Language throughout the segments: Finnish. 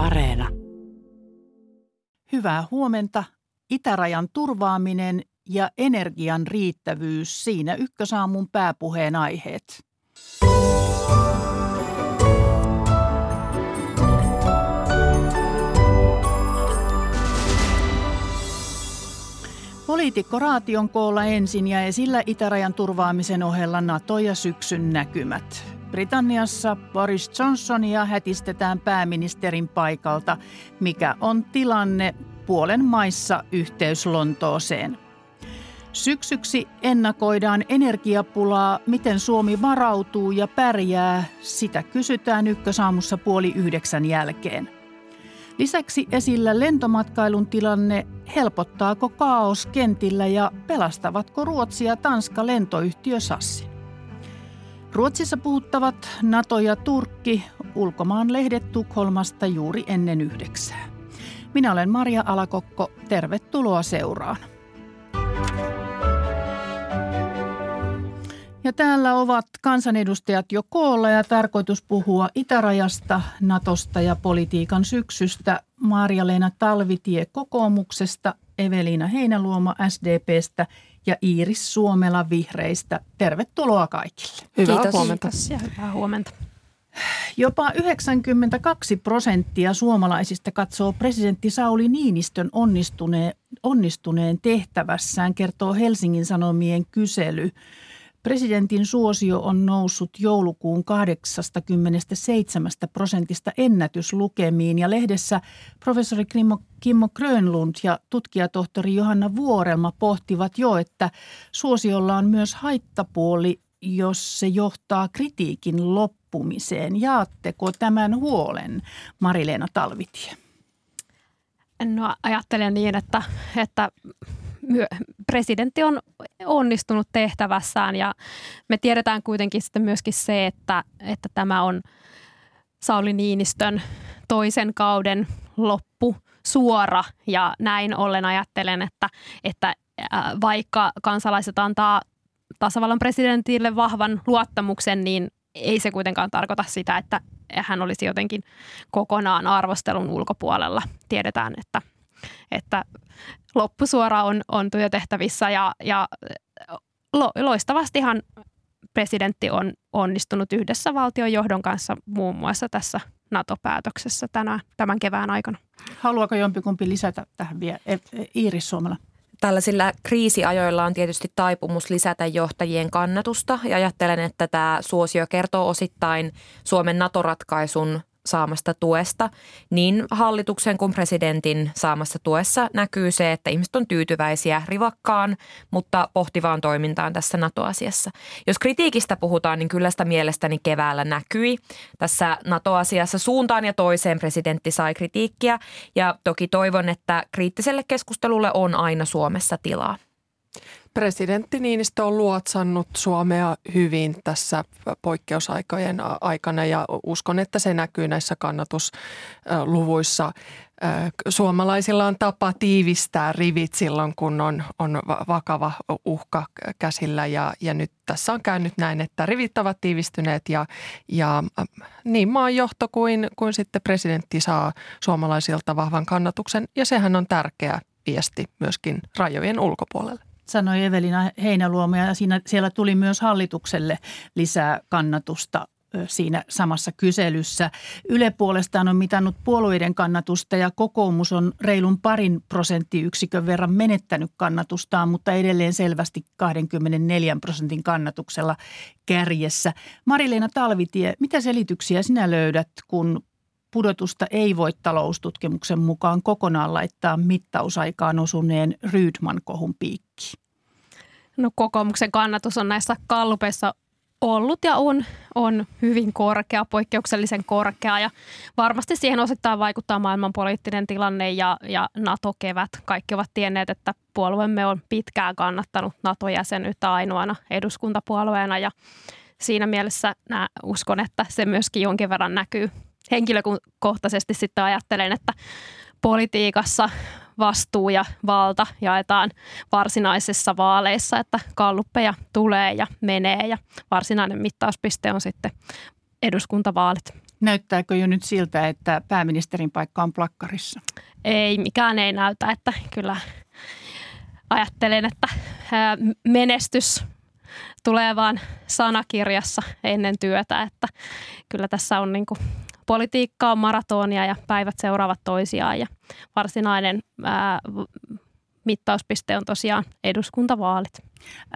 Areena. Hyvää huomenta. Itärajan turvaaminen ja energian riittävyys siinä ykkösaamun pääpuheen aiheet. Poliitikko Raation koolla ensin ja esillä itärajan turvaamisen ohella NATO ja syksyn näkymät. Britanniassa Boris Johnsonia hätistetään pääministerin paikalta, mikä on tilanne puolen maissa yhteys Lontooseen. Syksyksi ennakoidaan energiapulaa, miten Suomi varautuu ja pärjää, sitä kysytään ykkösaamussa puoli yhdeksän jälkeen. Lisäksi esillä lentomatkailun tilanne, helpottaako kaos kentillä ja pelastavatko Ruotsi ja Tanska lentoyhtiö Sassin. Ruotsissa puhuttavat NATO ja Turkki, ulkomaan lehdet Tukholmasta juuri ennen yhdeksää. Minä olen Maria Alakokko, tervetuloa seuraan. Ja täällä ovat kansanedustajat jo koolla ja tarkoitus puhua itärajasta, Natosta ja politiikan syksystä. Maria-Leena Talvitie kokoomuksesta, Eveliina Heinäluoma SDPstä ja Iiris Suomela vihreistä. Tervetuloa kaikille. Hyvää Kiitos. huomenta. Kiitos ja hyvää huomenta. Jopa 92 prosenttia suomalaisista katsoo presidentti Sauli Niinistön onnistuneen, onnistuneen tehtävässään, kertoo Helsingin Sanomien kysely. Presidentin suosio on noussut joulukuun 87 prosentista ennätyslukemiin ja lehdessä professori Kimmo, Kimmo Grönlund ja tutkijatohtori Johanna Vuorelma pohtivat jo, että suosiolla on myös haittapuoli, jos se johtaa kritiikin loppumiseen. Jaatteko tämän huolen, Marileena Talvitie? No ajattelen niin, että, että presidentti on onnistunut tehtävässään ja me tiedetään kuitenkin sitten myöskin se, että, että tämä on Sauli Niinistön toisen kauden loppu suora ja näin ollen ajattelen, että, että vaikka kansalaiset antaa tasavallan presidentille vahvan luottamuksen, niin ei se kuitenkaan tarkoita sitä, että hän olisi jotenkin kokonaan arvostelun ulkopuolella. Tiedetään, että, että loppusuora on, on työtehtävissä ja, ja lo, loistavastihan presidentti on onnistunut yhdessä valtion johdon kanssa muun muassa tässä NATO-päätöksessä tänä, tämän kevään aikana. Haluaako jompikumpi lisätä tähän vielä? E, e, Iiris Suomela. Tällaisilla kriisiajoilla on tietysti taipumus lisätä johtajien kannatusta ja ajattelen, että tämä suosio kertoo osittain Suomen NATO-ratkaisun saamasta tuesta, niin hallituksen kuin presidentin saamassa tuessa näkyy se, että ihmiset on tyytyväisiä rivakkaan, mutta pohtivaan toimintaan tässä NATO-asiassa. Jos kritiikistä puhutaan, niin kyllä sitä mielestäni keväällä näkyi. Tässä NATO-asiassa suuntaan ja toiseen presidentti sai kritiikkiä ja toki toivon, että kriittiselle keskustelulle on aina Suomessa tilaa. Presidentti Niinistö on luotsannut Suomea hyvin tässä poikkeusaikojen aikana ja uskon, että se näkyy näissä kannatusluvuissa. Suomalaisilla on tapa tiivistää rivit silloin, kun on, on vakava uhka käsillä ja, ja nyt tässä on käynyt näin, että rivit ovat tiivistyneet ja, ja niin maan johto kuin, kuin sitten presidentti saa suomalaisilta vahvan kannatuksen ja sehän on tärkeä viesti myöskin rajojen ulkopuolelle sanoi Evelina Heinäluoma ja siinä, siellä tuli myös hallitukselle lisää kannatusta siinä samassa kyselyssä. Yle puolestaan on mitannut puolueiden kannatusta ja kokoomus on reilun parin prosenttiyksikön verran menettänyt kannatustaan, mutta edelleen selvästi 24 prosentin kannatuksella kärjessä. Marileena Talvitie, mitä selityksiä sinä löydät, kun pudotusta ei voi taloustutkimuksen mukaan kokonaan laittaa mittausaikaan osuneen Rydman-kohun piikkiin? No kokoomuksen kannatus on näissä kallupeissa ollut ja on, on hyvin korkea, poikkeuksellisen korkea ja varmasti siihen osittain vaikuttaa maailmanpoliittinen tilanne ja, ja NATO-kevät. Kaikki ovat tienneet, että puolueemme on pitkään kannattanut NATO-jäsenyyttä ainoana eduskuntapuolueena ja siinä mielessä nää, uskon, että se myöskin jonkin verran näkyy henkilökohtaisesti sitten ajattelen, että politiikassa vastuu ja valta jaetaan varsinaisissa vaaleissa, että kalluppeja tulee ja menee ja varsinainen mittauspiste on sitten eduskuntavaalit. Näyttääkö jo nyt siltä, että pääministerin paikka on plakkarissa? Ei, mikään ei näytä, että kyllä ajattelen, että menestys tulee vaan sanakirjassa ennen työtä, että kyllä tässä on niin kuin, politiikka on maratonia ja päivät seuraavat toisiaan ja varsinainen ää, mittauspiste on tosiaan eduskuntavaalit.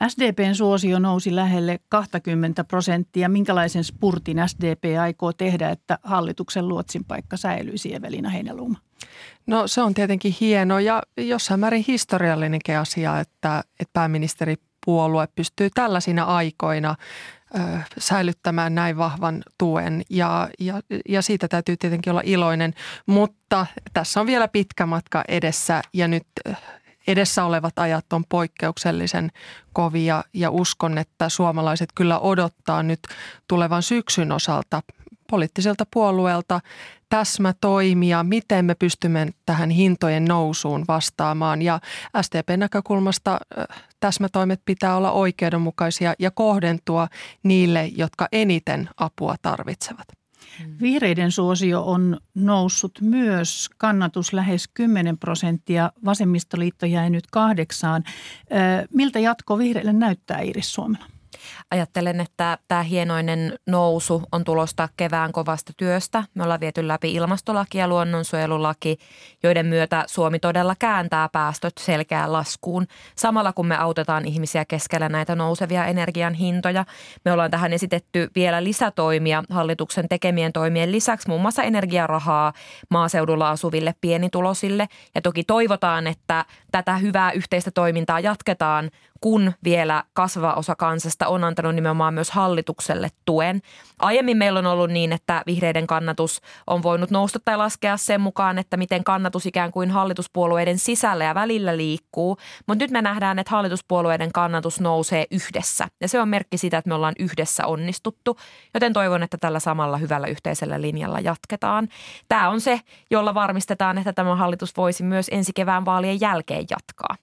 SDPn suosio nousi lähelle 20 prosenttia. Minkälaisen spurtin SDP aikoo tehdä, että hallituksen luotsin paikka säilyisi, Evelina Heinäluoma? No se on tietenkin hieno ja jossain määrin historiallinenkin asia, että, että pääministeripuolue pystyy tällaisina aikoina säilyttämään näin vahvan tuen. Ja, ja, ja siitä täytyy tietenkin olla iloinen, mutta tässä on vielä pitkä matka edessä ja nyt edessä olevat ajat on poikkeuksellisen kovia. Ja uskon, että suomalaiset kyllä odottaa nyt tulevan syksyn osalta poliittiselta puolueelta täsmätoimia, miten me pystymme tähän hintojen nousuun vastaamaan. Ja STP-näkökulmasta täsmätoimet pitää olla oikeudenmukaisia ja kohdentua niille, jotka eniten apua tarvitsevat. Mm. Vihreiden suosio on noussut myös, kannatus lähes 10 prosenttia, vasemmistoliitto jäi nyt kahdeksaan. Miltä jatko vihreille näyttää Iris Suomella? Ajattelen, että tämä hienoinen nousu on tulosta kevään kovasta työstä. Me ollaan viety läpi ilmastolaki ja luonnonsuojelulaki, joiden myötä Suomi todella kääntää päästöt selkeään laskuun. Samalla kun me autetaan ihmisiä keskellä näitä nousevia energian hintoja, me ollaan tähän esitetty vielä lisätoimia hallituksen tekemien toimien lisäksi, muun muassa energiarahaa maaseudulla asuville pienitulosille. Ja toki toivotaan, että tätä hyvää yhteistä toimintaa jatketaan, kun vielä kasvava osa kansasta on antanut nimenomaan myös hallitukselle tuen. Aiemmin meillä on ollut niin, että vihreiden kannatus on voinut nousta tai laskea sen mukaan, että miten kannatus ikään kuin hallituspuolueiden sisällä ja välillä liikkuu. Mutta nyt me nähdään, että hallituspuolueiden kannatus nousee yhdessä. Ja se on merkki siitä, että me ollaan yhdessä onnistuttu. Joten toivon, että tällä samalla hyvällä yhteisellä linjalla jatketaan. Tämä on se, jolla varmistetaan, että tämä hallitus voisi myös ensi kevään vaalien jälkeen jatkaa.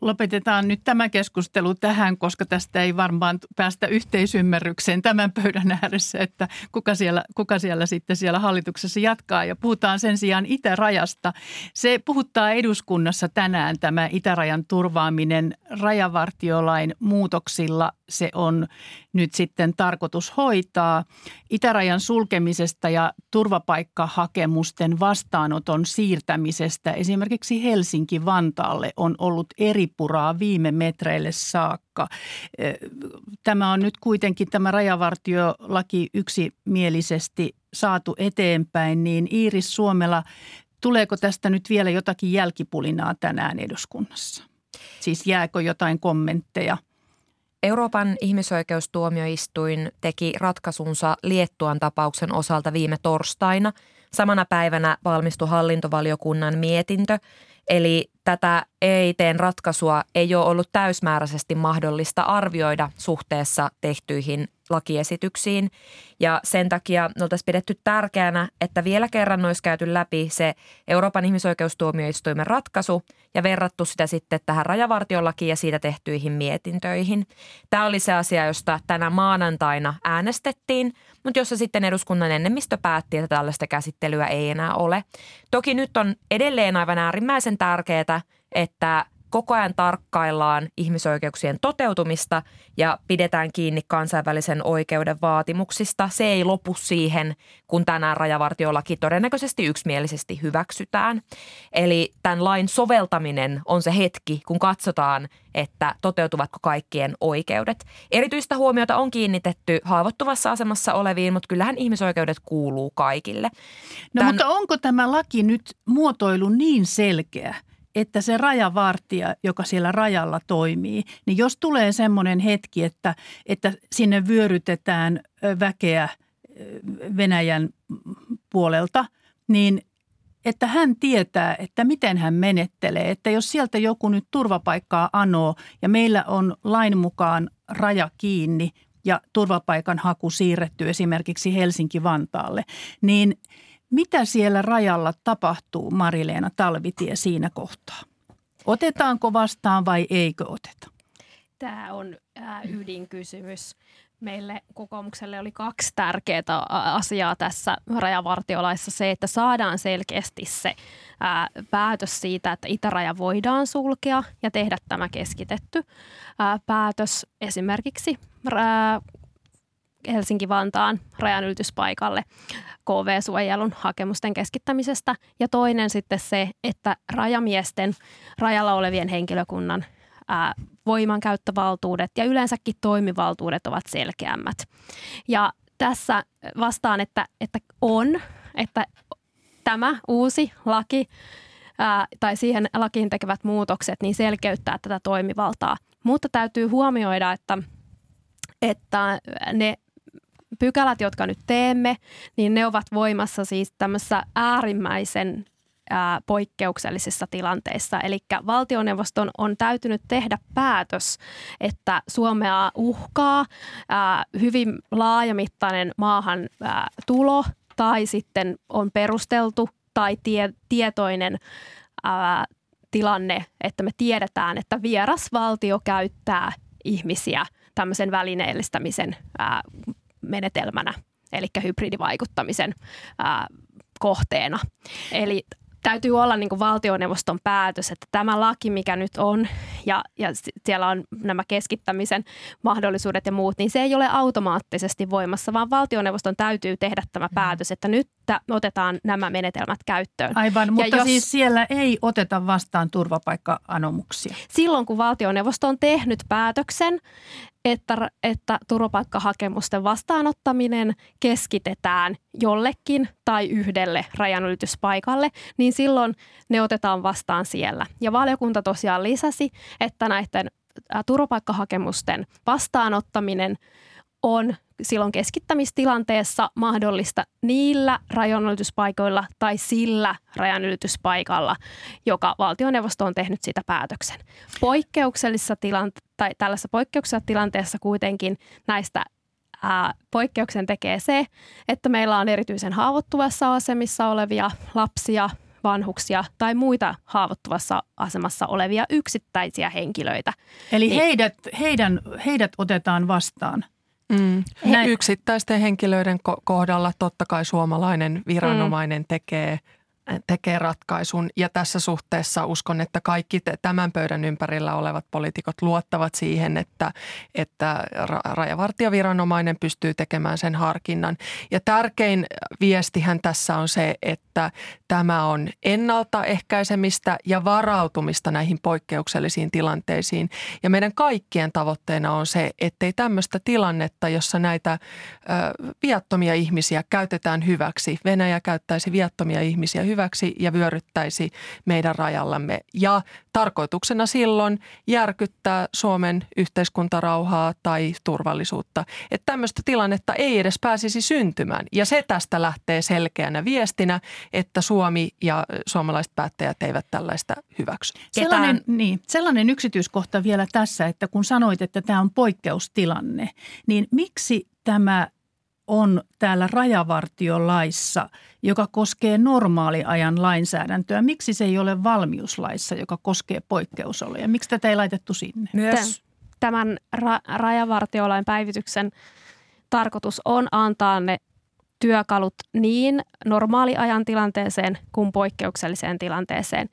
Lopetetaan nyt tämä keskustelu tähän, koska tästä ei varmaan päästä yhteisymmärrykseen tämän pöydän ääressä, että kuka siellä, kuka siellä sitten siellä hallituksessa jatkaa. Ja puhutaan sen sijaan itärajasta. Se puhuttaa eduskunnassa tänään tämä itärajan turvaaminen rajavartiolain muutoksilla. Se on nyt sitten tarkoitus hoitaa. Itärajan sulkemisesta ja turvapaikkahakemusten vastaanoton siirtämisestä esimerkiksi Helsinki-Vantaalle on ollut eri puraa viime metreille saakka. Tämä on nyt kuitenkin tämä rajavartiolaki yksimielisesti saatu eteenpäin, niin Iiris Suomela, tuleeko tästä nyt vielä jotakin jälkipulinaa tänään eduskunnassa? Siis jääkö jotain kommentteja? Euroopan ihmisoikeustuomioistuin teki ratkaisunsa Liettuan tapauksen osalta viime torstaina. Samana päivänä valmistui hallintovaliokunnan mietintö, eli tätä EITn ratkaisua ei ole ollut täysmääräisesti mahdollista arvioida suhteessa tehtyihin lakiesityksiin. Ja sen takia me oltaisiin pidetty tärkeänä, että vielä kerran olisi käyty läpi se Euroopan ihmisoikeustuomioistuimen ratkaisu ja verrattu sitä sitten tähän rajavartiolakiin ja siitä tehtyihin mietintöihin. Tämä oli se asia, josta tänä maanantaina äänestettiin, mutta jossa sitten eduskunnan enemmistö päätti, että tällaista käsittelyä ei enää ole. Toki nyt on edelleen aivan äärimmäisen tärkeää, että koko ajan tarkkaillaan ihmisoikeuksien toteutumista ja pidetään kiinni kansainvälisen oikeuden vaatimuksista. Se ei lopu siihen, kun tänään rajavartiolaki todennäköisesti yksimielisesti hyväksytään. Eli tämän lain soveltaminen on se hetki, kun katsotaan, että toteutuvatko kaikkien oikeudet. Erityistä huomiota on kiinnitetty haavoittuvassa asemassa oleviin, mutta kyllähän ihmisoikeudet kuuluu kaikille. No Tän... mutta onko tämä laki nyt muotoilu niin selkeä, että se rajavartija, joka siellä rajalla toimii, niin jos tulee semmoinen hetki, että, että sinne vyörytetään väkeä Venäjän puolelta, niin että hän tietää, että miten hän menettelee. Että jos sieltä joku nyt turvapaikkaa anoo ja meillä on lain mukaan raja kiinni ja turvapaikan haku siirretty esimerkiksi Helsinki-Vantaalle, niin – mitä siellä rajalla tapahtuu, Marileena Talvitie, siinä kohtaa? Otetaanko vastaan vai eikö oteta? Tämä on ydinkysymys. meille kokoomukselle oli kaksi tärkeää asiaa tässä rajavartiolaissa. Se, että saadaan selkeästi se ää, päätös siitä, että itäraja voidaan sulkea ja tehdä tämä keskitetty ää, päätös esimerkiksi ää, Helsinki-Vantaan rajanylityspaikalle KV-suojelun hakemusten keskittämisestä. Ja toinen sitten se, että rajamiesten, rajalla olevien henkilökunnan ää, voimankäyttövaltuudet ja yleensäkin toimivaltuudet ovat selkeämmät. Ja tässä vastaan, että, että on, että tämä uusi laki ää, tai siihen lakiin tekevät muutokset niin selkeyttää tätä toimivaltaa. Mutta täytyy huomioida, että, että ne pykälät, jotka nyt teemme, niin ne ovat voimassa siis tämmöisessä äärimmäisen ää, poikkeuksellisissa tilanteissa. Eli valtioneuvoston on täytynyt tehdä päätös, että Suomea uhkaa ää, hyvin laajamittainen maahan ää, tulo tai sitten on perusteltu tai tie, tietoinen ää, tilanne, että me tiedetään, että vieras valtio käyttää ihmisiä tämmöisen välineellistämisen ää, menetelmänä, eli hybridivaikuttamisen ää, kohteena. Eli täytyy olla niin kuin valtioneuvoston päätös, että tämä laki, mikä nyt on, ja, ja siellä on nämä keskittämisen mahdollisuudet ja muut, niin se ei ole automaattisesti voimassa, vaan valtioneuvoston täytyy tehdä tämä mm. päätös, että nyt otetaan nämä menetelmät käyttöön. Aivan, mutta jos, siis siellä ei oteta vastaan turvapaikka-anomuksia. Silloin, kun valtioneuvosto on tehnyt päätöksen, että, että turvapaikkahakemusten vastaanottaminen keskitetään jollekin tai yhdelle rajanylityspaikalle, niin silloin ne otetaan vastaan siellä. Ja valiokunta tosiaan lisäsi, että näiden turvapaikkahakemusten vastaanottaminen on silloin keskittämistilanteessa mahdollista niillä rajanylityspaikoilla tai sillä rajanylityspaikalla, joka valtioneuvosto on tehnyt sitä päätöksen. Poikkeuksellisessa tilante- tai tällaisessa poikkeuksellisessa tilanteessa kuitenkin näistä ää, poikkeuksen tekee se, että meillä on erityisen haavoittuvassa asemissa olevia lapsia, vanhuksia tai muita haavoittuvassa asemassa olevia yksittäisiä henkilöitä. Eli niin, heidät, heidän, heidät otetaan vastaan – Mm. Näin. Yksittäisten henkilöiden kohdalla totta kai suomalainen viranomainen mm. tekee tekee ratkaisun. Ja tässä suhteessa uskon, että kaikki tämän pöydän ympärillä olevat poliitikot luottavat siihen, että, että rajavartioviranomainen pystyy tekemään sen harkinnan. Ja tärkein viestihän tässä on se, että tämä on ennaltaehkäisemistä ja varautumista näihin poikkeuksellisiin tilanteisiin. Ja meidän kaikkien tavoitteena on se, ettei tämmöistä tilannetta, jossa näitä ö, viattomia ihmisiä käytetään hyväksi, Venäjä käyttäisi viattomia ihmisiä hyväksi, hyväksi ja vyöryttäisi meidän rajallamme. Ja tarkoituksena silloin järkyttää Suomen yhteiskuntarauhaa tai turvallisuutta. Että tämmöistä tilannetta ei edes pääsisi syntymään. Ja se tästä lähtee selkeänä viestinä, että Suomi ja suomalaiset päättäjät eivät tällaista hyväksy. Sellainen, niin, sellainen yksityiskohta vielä tässä, että kun sanoit, että tämä on poikkeustilanne, niin miksi tämä on täällä rajavartiolaissa, joka koskee normaaliajan lainsäädäntöä. Miksi se ei ole valmiuslaissa, joka koskee poikkeusoloja? Miksi tätä ei laitettu sinne? Myös tämän ra- rajavartiolain päivityksen tarkoitus on antaa ne työkalut niin normaaliajan tilanteeseen kuin poikkeukselliseen tilanteeseen.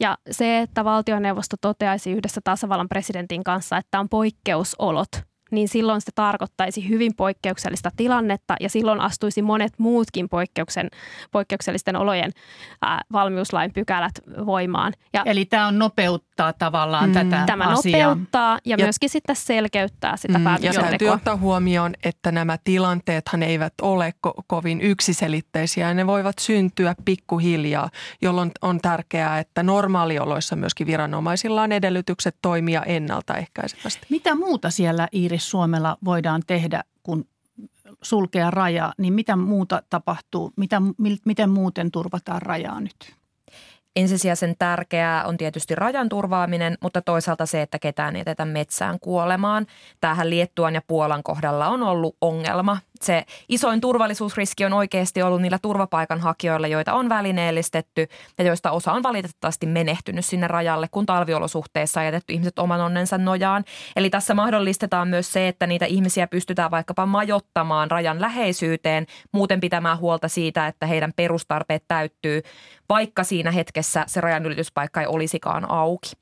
Ja se, että valtioneuvosto toteaisi yhdessä tasavallan presidentin kanssa, että on poikkeusolot – niin silloin se tarkoittaisi hyvin poikkeuksellista tilannetta ja silloin astuisi monet muutkin poikkeuksen, poikkeuksellisten olojen ää, valmiuslain pykälät voimaan. Ja Eli tämä on nopeuttaa tavallaan mm, tätä Tämä asiaa. nopeuttaa ja, ja myöskin sitten selkeyttää sitä mm, Ja täytyy ottaa huomioon, että nämä tilanteethan eivät ole ko- kovin yksiselitteisiä ja ne voivat syntyä pikkuhiljaa, jolloin on tärkeää, että normaalioloissa myöskin viranomaisilla on edellytykset toimia ennaltaehkäisevästi. Mitä muuta siellä Iiris Suomella voidaan tehdä, kun sulkea raja, niin mitä muuta tapahtuu? Mitä, miten muuten turvataan rajaa nyt? Ensisijaisen tärkeää on tietysti rajan turvaaminen, mutta toisaalta se, että ketään ei jätetä metsään kuolemaan. Tämähän Liettuan ja Puolan kohdalla on ollut ongelma – se isoin turvallisuusriski on oikeasti ollut niillä turvapaikanhakijoilla, joita on välineellistetty ja joista osa on valitettavasti menehtynyt sinne rajalle, kun talviolosuhteissa on jätetty ihmiset oman onnensa nojaan. Eli tässä mahdollistetaan myös se, että niitä ihmisiä pystytään vaikkapa majottamaan rajan läheisyyteen, muuten pitämään huolta siitä, että heidän perustarpeet täyttyy, vaikka siinä hetkessä se rajanylityspaikka ei olisikaan auki.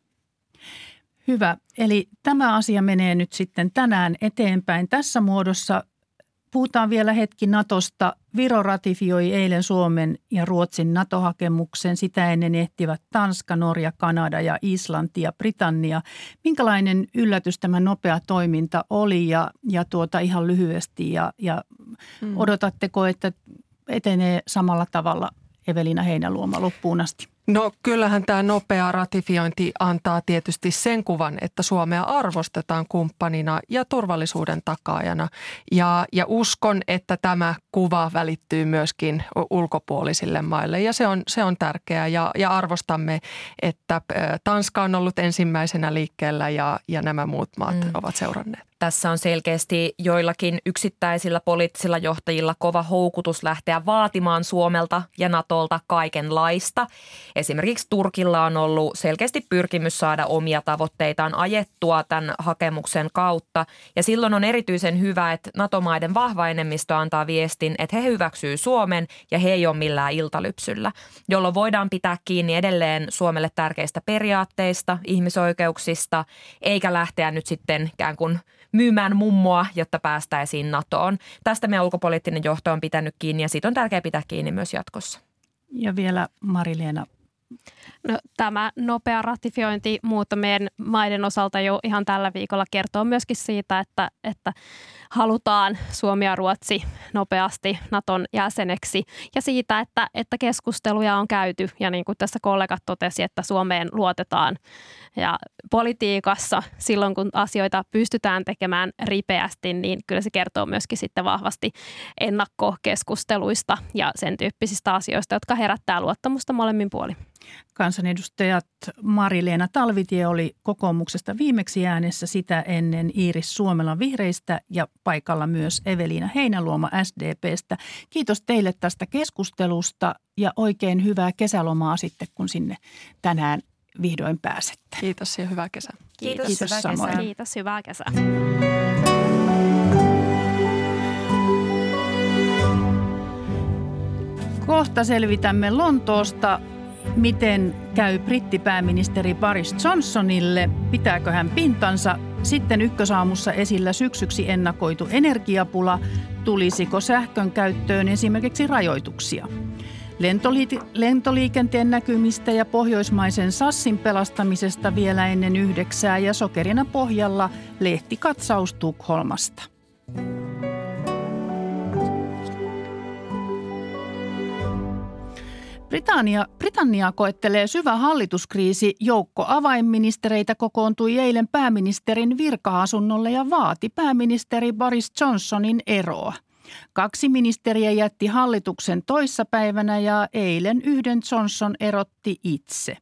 Hyvä. Eli tämä asia menee nyt sitten tänään eteenpäin tässä muodossa. Puhutaan vielä hetki Natosta. Viro ratifioi eilen Suomen ja Ruotsin NATO-hakemuksen. Sitä ennen ehtivät Tanska, Norja, Kanada ja Islanti ja Britannia. Minkälainen yllätys tämä nopea toiminta oli ja, ja tuota ihan lyhyesti ja, ja mm. odotatteko, että etenee samalla tavalla Evelina Heinäluoma loppuun asti? No kyllähän tämä nopea ratifiointi antaa tietysti sen kuvan, että Suomea arvostetaan kumppanina ja turvallisuuden takaajana. Ja, ja uskon, että tämä kuva välittyy myöskin ulkopuolisille maille ja se on, se on tärkeää. Ja, ja arvostamme, että Tanska on ollut ensimmäisenä liikkeellä ja, ja nämä muut maat mm. ovat seuranneet. Tässä on selkeästi joillakin yksittäisillä poliittisilla johtajilla kova houkutus lähteä vaatimaan Suomelta ja Natolta kaikenlaista. Esimerkiksi Turkilla on ollut selkeästi pyrkimys saada omia tavoitteitaan ajettua tämän hakemuksen kautta. Ja silloin on erityisen hyvä, että NATO-maiden vahva enemmistö antaa viestin, että he hyväksyy Suomen ja he ei ole millään iltalypsyllä, jolloin voidaan pitää kiinni edelleen Suomelle tärkeistä periaatteista, ihmisoikeuksista, eikä lähteä nyt sitten ikään kuin myymään mummoa, jotta päästäisiin NATOon. Tästä meidän ulkopoliittinen johto on pitänyt kiinni ja siitä on tärkeää pitää kiinni myös jatkossa. Ja vielä Marileena No, tämä nopea ratifiointi muutamien maiden osalta jo ihan tällä viikolla kertoo myöskin siitä, että, että halutaan Suomi ja Ruotsi nopeasti Naton jäseneksi ja siitä, että, että keskusteluja on käyty ja niin kuin tässä kollegat totesi, että Suomeen luotetaan ja politiikassa silloin, kun asioita pystytään tekemään ripeästi, niin kyllä se kertoo myöskin sitten vahvasti ennakkokeskusteluista ja sen tyyppisistä asioista, jotka herättää luottamusta molemmin puolin. Kansanedustajat Mari-Leena Talvitie oli kokoomuksesta viimeksi äänessä sitä ennen Iiris Suomelan vihreistä ja paikalla myös Eveliina Heinäluoma SDPstä. Kiitos teille tästä keskustelusta ja oikein hyvää kesälomaa sitten, kun sinne tänään vihdoin pääsette. Kiitos ja hyvää kesää. Kiitos, Kiitos hyvää samoin. kesää. Kiitos, hyvää kesää. Kohta selvitämme Lontoosta miten käy brittipääministeri Boris Johnsonille, pitääkö hän pintansa. Sitten ykkösaamussa esillä syksyksi ennakoitu energiapula, tulisiko sähkön käyttöön esimerkiksi rajoituksia. Lentoli- lentoliikenteen näkymistä ja pohjoismaisen sassin pelastamisesta vielä ennen yhdeksää ja sokerina pohjalla lehtikatsaus Tukholmasta. Britannia, Britannia koettelee syvä hallituskriisi. Joukko avainministereitä kokoontui eilen pääministerin virka-asunnolle ja vaati pääministeri Boris Johnsonin eroa. Kaksi ministeriä jätti hallituksen toissapäivänä ja eilen yhden Johnson erotti itse.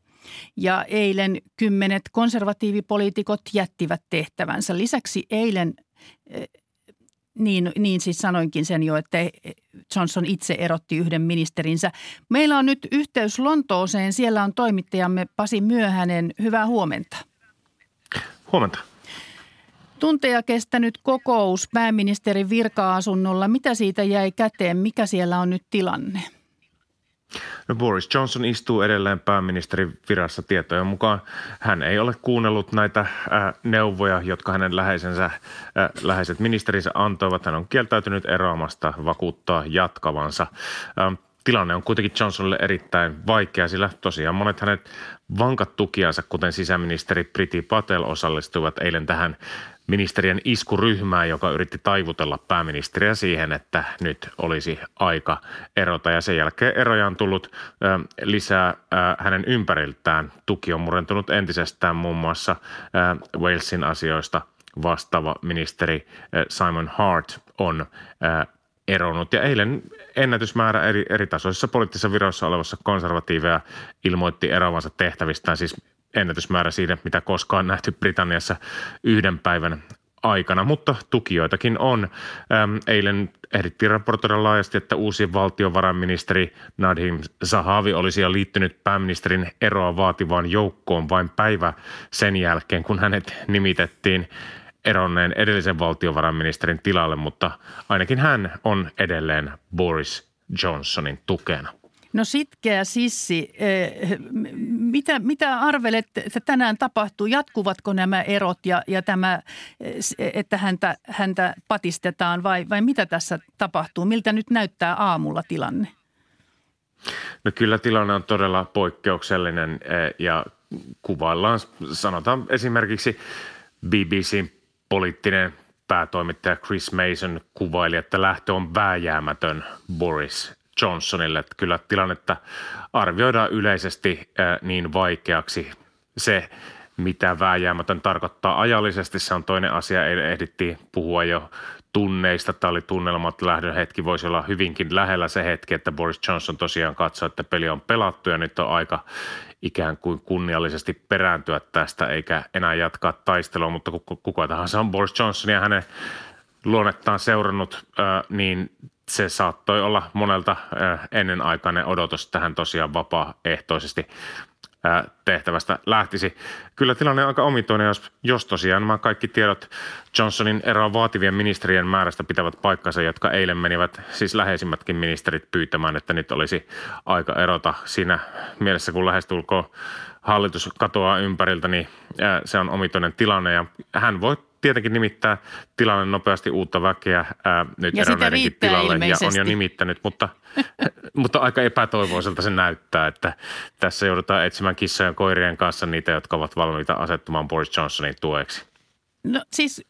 Ja eilen kymmenet konservatiivipoliitikot jättivät tehtävänsä. Lisäksi eilen niin, niin siis sanoinkin sen jo, että Johnson itse erotti yhden ministerinsä. Meillä on nyt yhteys Lontooseen. Siellä on toimittajamme Pasi Myöhänen. Hyvää huomenta. Huomenta. Tunteja kestänyt kokous pääministerin virka-asunnolla. Mitä siitä jäi käteen? Mikä siellä on nyt tilanne? No Boris Johnson istuu edelleen pääministerin virassa tietojen mukaan. Hän ei ole kuunnellut näitä ää, neuvoja, jotka hänen läheisensä, ää, läheiset ministerinsä antoivat. Hän on kieltäytynyt eroamasta vakuuttaa jatkavansa. Ää, tilanne on kuitenkin Johnsonille erittäin vaikea, sillä tosiaan monet hänet vankat tukiansa, kuten sisäministeri Priti Patel, osallistuivat eilen tähän ministerien iskuryhmään, joka yritti taivutella pääministeriä siihen, että nyt olisi aika erota. Ja sen jälkeen eroja on tullut ö, lisää ö, hänen ympäriltään. Tuki on murentunut entisestään muun muassa ö, Walesin asioista vastaava ministeri Simon Hart on eronnut. Ja eilen ennätysmäärä eri, eri tasoisissa poliittisissa viroissa olevassa konservatiiveja ilmoitti eroavansa tehtävistään, siis ennätysmäärä siitä, mitä koskaan nähty Britanniassa yhden päivän aikana, mutta tukijoitakin on. Eilen ehdittiin raportoida laajasti, että uusi valtiovarainministeri Nadhim Zahavi olisi jo liittynyt pääministerin eroa vaativaan joukkoon vain päivä sen jälkeen, kun hänet nimitettiin eronneen edellisen valtiovarainministerin tilalle, mutta ainakin hän on edelleen Boris Johnsonin tukena. No sitkeä sissi, eh, mitä, mitä arvelet, että tänään tapahtuu? Jatkuvatko nämä erot ja, ja tämä, eh, että häntä, häntä patistetaan vai, vai mitä tässä tapahtuu? Miltä nyt näyttää aamulla tilanne? No kyllä tilanne on todella poikkeuksellinen eh, ja kuvaillaan, sanotaan esimerkiksi BBCn poliittinen päätoimittaja Chris Mason kuvaili, että lähtö on vääjäämätön Boris Johnsonille. Että kyllä tilannetta arvioidaan yleisesti niin vaikeaksi. Se, mitä vääjäämätön tarkoittaa ajallisesti, se on toinen asia. Ehdittiin puhua jo tunneista. Tämä oli tunnelma, että lähdön hetki voisi olla hyvinkin lähellä se hetki, että Boris Johnson tosiaan katsoi, että peli on pelattu ja nyt on aika ikään kuin kunniallisesti perääntyä tästä eikä enää jatkaa taistelua, mutta kuka tahansa on Boris Johnson ja hänen luonnettaan seurannut, niin se saattoi olla monelta ennenaikainen odotus, että hän tosiaan vapaaehtoisesti tehtävästä lähtisi. Kyllä tilanne on aika omituinen, jos, jos tosiaan nämä kaikki tiedot Johnsonin eroa vaativien ministerien määrästä pitävät paikkansa, jotka eilen menivät siis läheisimmätkin ministerit pyytämään, että nyt olisi aika erota siinä mielessä, kun lähestulkoon hallitus katoaa ympäriltä, niin se on omituinen tilanne ja hän voi tietenkin nimittää tilalle nopeasti uutta väkeä ää, nyt ja tilalle ilmeisesti. ja on jo nimittänyt, mutta, mutta aika epätoivoiselta se näyttää, että tässä joudutaan etsimään kissojen koirien kanssa niitä, jotka ovat valmiita asettumaan Boris Johnsonin tueksi. No siis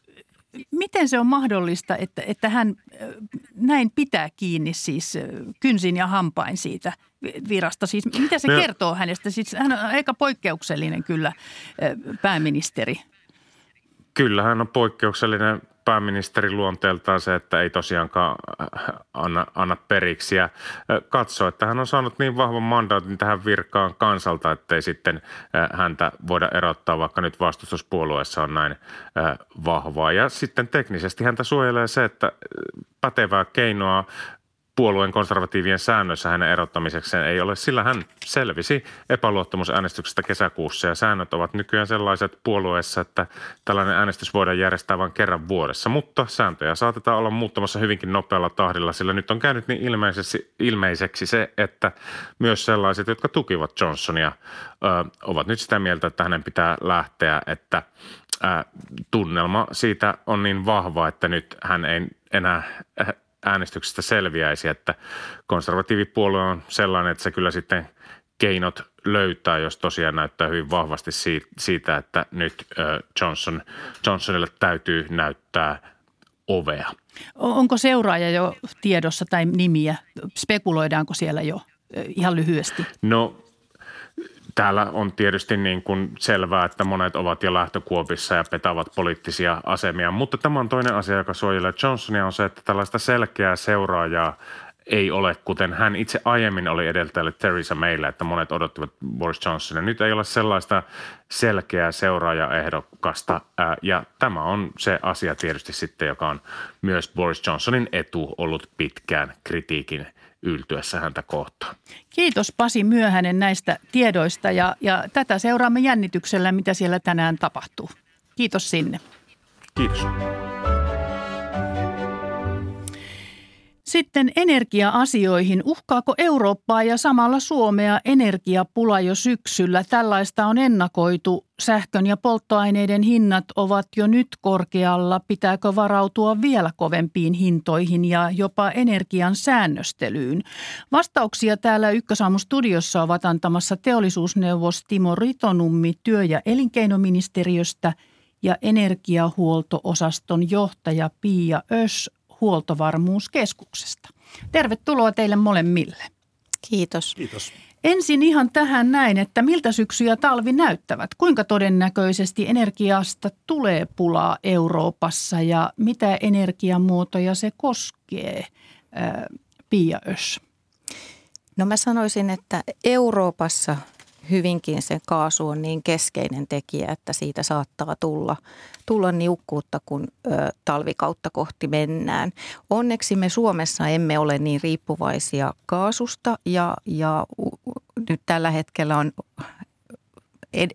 miten se on mahdollista, että, että hän näin pitää kiinni siis kynsin ja hampain siitä virasta? Siis mitä se no. kertoo hänestä? Siis hän on aika poikkeuksellinen kyllä pääministeri. Kyllä, hän on poikkeuksellinen pääministeri luonteeltaan se, että ei tosiaankaan äh, anna, anna periksi ja äh, katso, että hän on saanut niin vahvan mandaatin tähän virkaan kansalta, ettei sitten äh, häntä voida erottaa, vaikka nyt vastustuspuolueessa on näin vahvaa. Ja sitten teknisesti häntä suojelee se, että pätevää keinoa puolueen konservatiivien säännöissä hänen erottamisekseen ei ole, sillä hän selvisi epäluottamusäänestyksestä kesäkuussa. Ja säännöt ovat nykyään sellaiset puolueessa, että tällainen äänestys voidaan järjestää vain kerran vuodessa, mutta sääntöjä saatetaan olla muuttamassa hyvinkin nopealla tahdilla, sillä nyt on käynyt niin ilmeiseksi, ilmeiseksi se, että myös sellaiset, jotka tukivat Johnsonia, ö, ovat nyt sitä mieltä, että hänen pitää lähteä, että tunnelma siitä on niin vahva, että nyt hän ei enää äänestyksestä selviäisi, että konservatiivipuolue on sellainen, että se kyllä sitten keinot löytää, jos tosiaan näyttää hyvin vahvasti siitä, että nyt Johnson, Johnsonille täytyy näyttää ovea. Onko seuraaja jo tiedossa tai nimiä? Spekuloidaanko siellä jo ihan lyhyesti? No Täällä on tietysti niin kuin selvää, että monet ovat jo lähtökuopissa ja petavat poliittisia asemia, mutta tämä on toinen asia, joka suojelee Johnsonia, on se, että tällaista selkeää seuraajaa ei ole, kuten hän itse aiemmin oli edeltäjälle Theresa Maylle, että monet odottivat Boris Johnsonia. Nyt ei ole sellaista selkeää seuraajaehdokasta ja tämä on se asia tietysti sitten, joka on myös Boris Johnsonin etu ollut pitkään kritiikin – yltyessä häntä kohtaan. Kiitos Pasi Myöhänen näistä tiedoista ja, ja tätä seuraamme jännityksellä, mitä siellä tänään tapahtuu. Kiitos sinne. Kiitos. Sitten energia-asioihin. Uhkaako Eurooppaa ja samalla Suomea energiapula jo syksyllä? Tällaista on ennakoitu. Sähkön ja polttoaineiden hinnat ovat jo nyt korkealla. Pitääkö varautua vielä kovempiin hintoihin ja jopa energian säännöstelyyn? Vastauksia täällä Ykkösaamu studiossa ovat antamassa teollisuusneuvos Timo Ritonummi työ- ja elinkeinoministeriöstä ja energiahuoltoosaston johtaja Pia Ös huoltovarmuuskeskuksesta. Tervetuloa teille molemmille. Kiitos. Kiitos. Ensin ihan tähän näin, että miltä syksy ja talvi näyttävät? Kuinka todennäköisesti energiasta tulee pulaa Euroopassa ja mitä energiamuotoja se koskee? Pia Ös. No mä sanoisin, että Euroopassa hyvinkin se kaasu on niin keskeinen tekijä, että siitä saattaa tulla, tulla niukkuutta, kun ö, talvikautta kohti mennään. Onneksi me Suomessa emme ole niin riippuvaisia kaasusta ja, ja nyt tällä hetkellä on ed,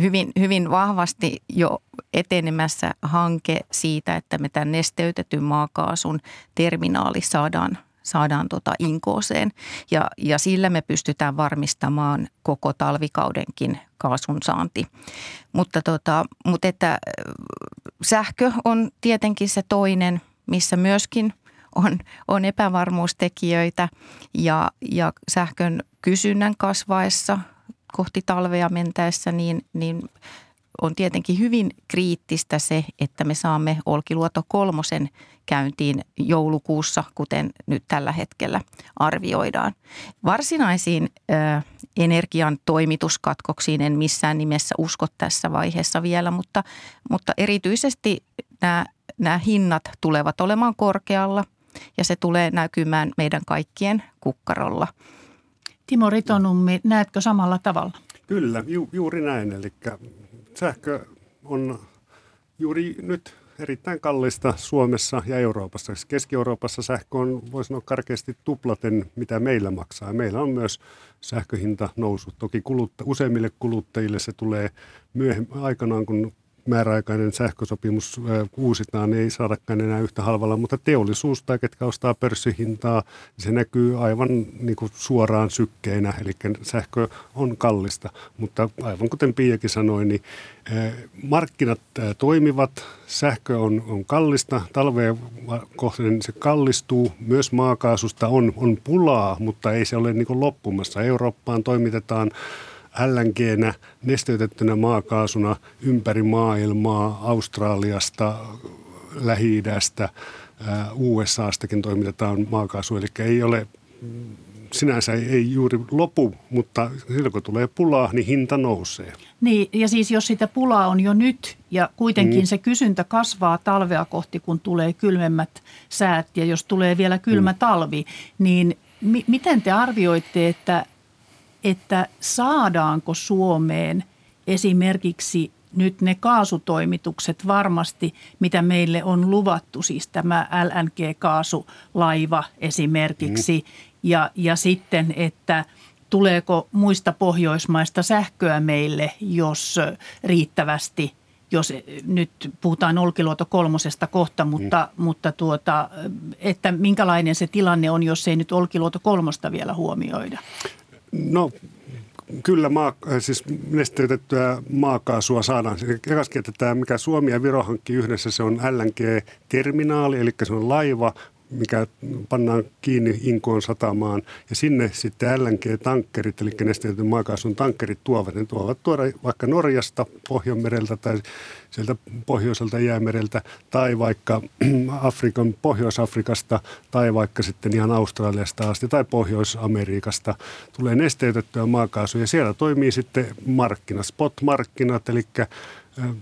hyvin, hyvin vahvasti jo etenemässä hanke siitä, että me tämän nesteytetyn maakaasun terminaali saadaan saadaan tota Inkooseen ja, ja sillä me pystytään varmistamaan koko talvikaudenkin kaasun saanti. Mutta, tota, mutta että sähkö on tietenkin se toinen, missä myöskin on, on epävarmuustekijöitä ja, ja sähkön kysynnän kasvaessa kohti talvea mentäessä, niin, niin on tietenkin hyvin kriittistä se, että me saamme Olkiluoto kolmosen käyntiin joulukuussa, kuten nyt tällä hetkellä arvioidaan. Varsinaisiin ö, energian toimituskatkoksiin en missään nimessä usko tässä vaiheessa vielä, mutta, mutta erityisesti nämä, nämä hinnat tulevat olemaan korkealla ja se tulee näkymään meidän kaikkien kukkarolla. Timo Ritonummi, näetkö samalla tavalla? Kyllä, ju, juuri näin. Eli sähkö on juuri nyt erittäin kallista Suomessa ja Euroopassa. Keski-Euroopassa sähkö on, voisi sanoa karkeasti tuplaten, mitä meillä maksaa. Meillä on myös sähköhinta noussut. Toki kulutta, useimmille kuluttajille se tulee myöhemmin aikanaan, kun määräaikainen sähkösopimus uusitaan, niin ei saadakaan enää yhtä halvalla, mutta teollisuus tai ketkä ostaa pörssihintaa, niin se näkyy aivan niin kuin suoraan sykkeinä, eli sähkö on kallista, mutta aivan kuten Piiakin sanoi, niin markkinat toimivat, sähkö on, on kallista, talveen kohden se kallistuu, myös maakaasusta on, on pulaa, mutta ei se ole niin kuin loppumassa. Eurooppaan toimitetaan LNGnä, nesteytettynä maakaasuna ympäri maailmaa, Australiasta, Lähi-idästä, USAstakin toimitetaan maakaasu, eli ei ole sinänsä ei juuri lopu, mutta silloin kun tulee pulaa, niin hinta nousee. Niin, ja siis jos sitä pulaa on jo nyt ja kuitenkin mm. se kysyntä kasvaa talvea kohti, kun tulee kylmemmät säät ja jos tulee vielä kylmä mm. talvi, niin mi- miten te arvioitte, että että saadaanko Suomeen esimerkiksi nyt ne kaasutoimitukset varmasti, mitä meille on luvattu, siis tämä LNG-kaasulaiva esimerkiksi, mm. ja, ja sitten, että tuleeko muista Pohjoismaista sähköä meille, jos riittävästi, jos nyt puhutaan Olkiluoto kolmosesta kohta, mutta, mm. mutta tuota, että minkälainen se tilanne on, jos ei nyt Olkiluoto kolmosta vielä huomioida? No kyllä maa, siis nesteytettyä maakaasua saadaan. Ekaskin, että tämä, mikä Suomi ja Viro hankkii yhdessä, se on LNG-terminaali, eli se on laiva, mikä pannaan kiinni Inkoon satamaan. Ja sinne sitten LNG-tankkerit, eli nesteytetyn maakaasun tankkerit tuovat. Ne tuovat tuoda vaikka Norjasta, Pohjanmereltä tai sieltä pohjoiselta jäämereltä tai vaikka Afrikan, Pohjois-Afrikasta tai vaikka sitten ihan Australiasta asti tai Pohjois-Amerikasta tulee nesteytettyä maakaasua ja siellä toimii sitten markkinat, spot-markkinat, eli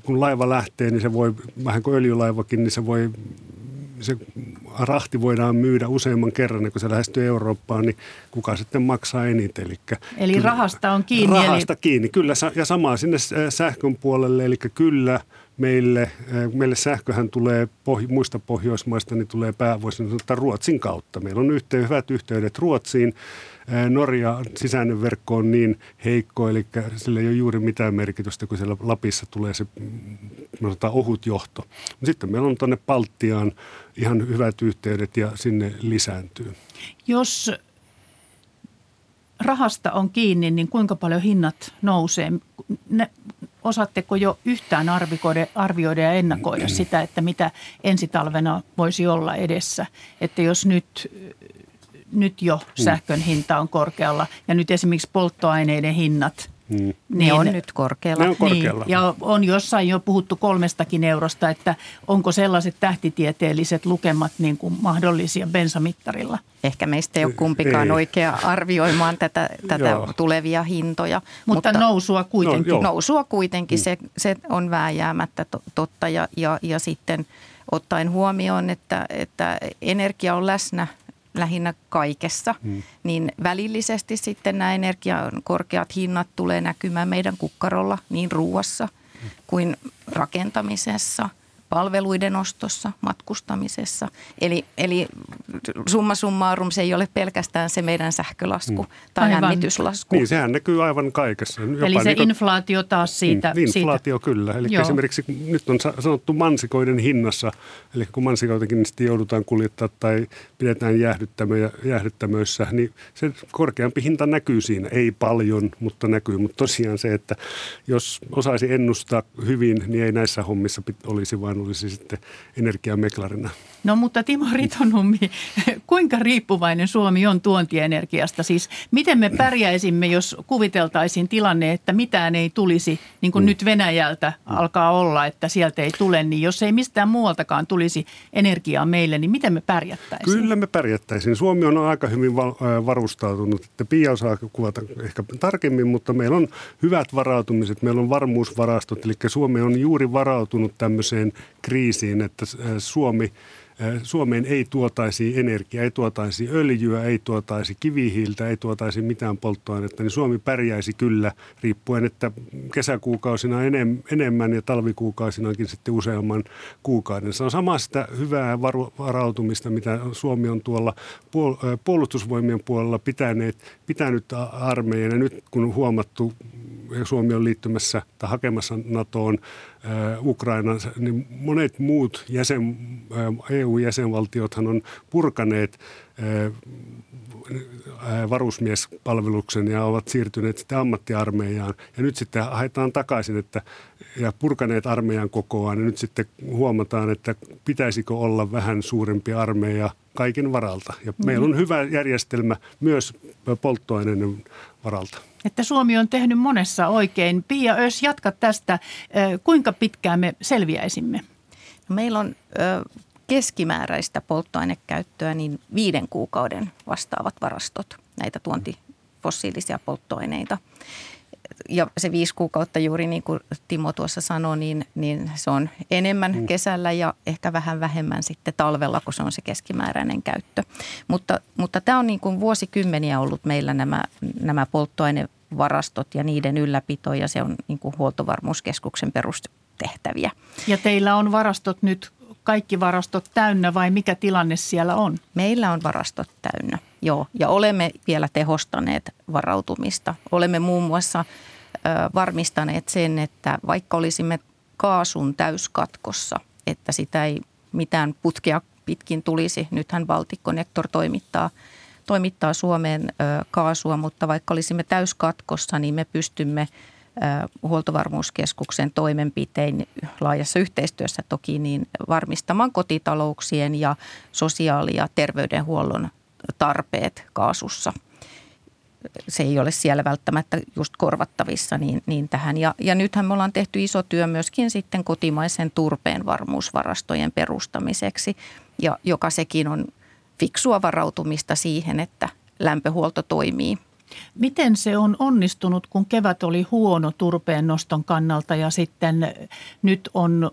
kun laiva lähtee, niin se voi, vähän kuin öljylaivakin, niin se voi se rahti voidaan myydä useamman kerran, kun se lähestyy Eurooppaan, niin kuka sitten maksaa eniten. Eli, eli kyllä, rahasta on kiinni. Rahasta eli... kiinni, kyllä. Ja samaa sinne sähkön puolelle, eli kyllä meille, meille sähköhän tulee poh, muista Pohjoismaista, niin tulee päävoisin Ruotsin kautta. Meillä on yhteen, hyvät yhteydet Ruotsiin Norja sisäinen verkko on niin heikko, eli sillä ei ole juuri mitään merkitystä, kun siellä Lapissa tulee se sanotaan, ohut johto. Sitten meillä on tuonne Baltiaan ihan hyvät yhteydet ja sinne lisääntyy. Jos rahasta on kiinni, niin kuinka paljon hinnat nousee? Osaatteko jo yhtään arvioida, arvioida ja ennakoida sitä, että mitä ensi talvena voisi olla edessä? Että jos nyt nyt jo mm. sähkön hinta on korkealla ja nyt esimerkiksi polttoaineiden hinnat Mm. Niin, ne on nyt korkealla. Ne on korkealla. Niin, ja on jossain jo puhuttu kolmestakin eurosta, että onko sellaiset tähtitieteelliset lukemat niin kuin mahdollisia bensamittarilla? Ehkä meistä ei ole kumpikaan ei. oikea arvioimaan tätä, tätä tulevia hintoja. Mutta, mutta nousua kuitenkin. No, nousua kuitenkin, mm. se, se on vääjäämättä totta. Ja, ja, ja sitten ottaen huomioon, että, että energia on läsnä – lähinnä kaikessa, hmm. niin välillisesti sitten nämä energian korkeat hinnat tulee näkymään meidän kukkarolla niin ruuassa kuin rakentamisessa – palveluiden ostossa, matkustamisessa. Eli, eli summa summarum se ei ole pelkästään se meidän sähkölasku mm. tai aivan. lämmityslasku. Niin, sehän näkyy aivan kaikessa. Jopa eli se niin, inflaatio taas siitä. Niin, inflaatio siitä. kyllä. Eli Joo. esimerkiksi nyt on sanottu mansikoiden hinnassa, eli kun mansikoitakin niin sitten joudutaan kuljettaa tai pidetään jäähdyttämöissä, niin se korkeampi hinta näkyy siinä. Ei paljon, mutta näkyy. Mutta tosiaan se, että jos osaisi ennustaa hyvin, niin ei näissä hommissa olisi vain hän olisi sitten energiameklarina. No mutta Timo Ritonummi, kuinka riippuvainen Suomi on tuontienergiasta? Siis miten me pärjäisimme, jos kuviteltaisiin tilanne, että mitään ei tulisi, niin kuin mm. nyt Venäjältä alkaa olla, että sieltä ei tule, niin jos ei mistään muualtakaan tulisi energiaa meille, niin miten me pärjättäisiin? Kyllä me pärjättäisiin. Suomi on aika hyvin varustautunut, että Pia osaa kuvata ehkä tarkemmin, mutta meillä on hyvät varautumiset, meillä on varmuusvarastot, eli Suomi on juuri varautunut tämmöiseen kriisiin, että Suomi Suomeen ei tuotaisi energiaa, ei tuotaisi öljyä, ei tuotaisi kivihiiltä, ei tuotaisi mitään polttoainetta, niin Suomi pärjäisi kyllä riippuen, että kesäkuukausina enemmän ja talvikuukausinakin sitten useamman kuukauden. Se on sama sitä hyvää varautumista, mitä Suomi on tuolla puolustusvoimien puolella pitäneet, pitänyt armeijan. Ja nyt kun huomattu, Suomi on liittymässä tai hakemassa NATOon Ukrainan, niin monet muut jäsen, EU-jäsenvaltiothan on purkaneet varusmiespalveluksen ja ovat siirtyneet sitten ammattiarmeijaan. Ja nyt sitten haetaan takaisin että, ja purkaneet armeijan kokoaan. Ja nyt sitten huomataan, että pitäisikö olla vähän suurempi armeija kaiken varalta. Ja mm-hmm. meillä on hyvä järjestelmä myös polttoaineiden varalta. Että Suomi on tehnyt monessa oikein. Pia Ös, jatka tästä. Kuinka pitkään me selviäisimme? No meillä on keskimääräistä polttoainekäyttöä niin viiden kuukauden vastaavat varastot, näitä tuontifossiilisia polttoaineita. Ja se viisi kuukautta juuri niin kuin Timo tuossa sanoi, niin, niin se on enemmän mm. kesällä ja ehkä vähän vähemmän sitten talvella, kun se on se keskimääräinen käyttö. Mutta, mutta tämä on niin kuin vuosikymmeniä ollut meillä nämä, nämä polttoainevarastot ja niiden ylläpito ja se on niin kuin huoltovarmuuskeskuksen perustehtäviä. Ja teillä on varastot nyt kaikki varastot täynnä vai mikä tilanne siellä on? Meillä on varastot täynnä, joo. Ja olemme vielä tehostaneet varautumista. Olemme muun muassa varmistaneet sen, että vaikka olisimme kaasun täyskatkossa, että sitä ei mitään putkea pitkin tulisi. Nythän Baltic toimittaa, toimittaa Suomeen kaasua, mutta vaikka olisimme täyskatkossa, niin me pystymme – huoltovarmuuskeskuksen toimenpitein laajassa yhteistyössä toki niin varmistamaan kotitalouksien ja sosiaali- ja terveydenhuollon tarpeet kaasussa. Se ei ole siellä välttämättä just korvattavissa niin, niin tähän. Ja, ja nythän me ollaan tehty iso työ myöskin sitten kotimaisen turpeen varmuusvarastojen perustamiseksi, ja joka sekin on fiksua varautumista siihen, että lämpöhuolto toimii Miten se on onnistunut, kun kevät oli huono turpeen noston kannalta ja sitten nyt on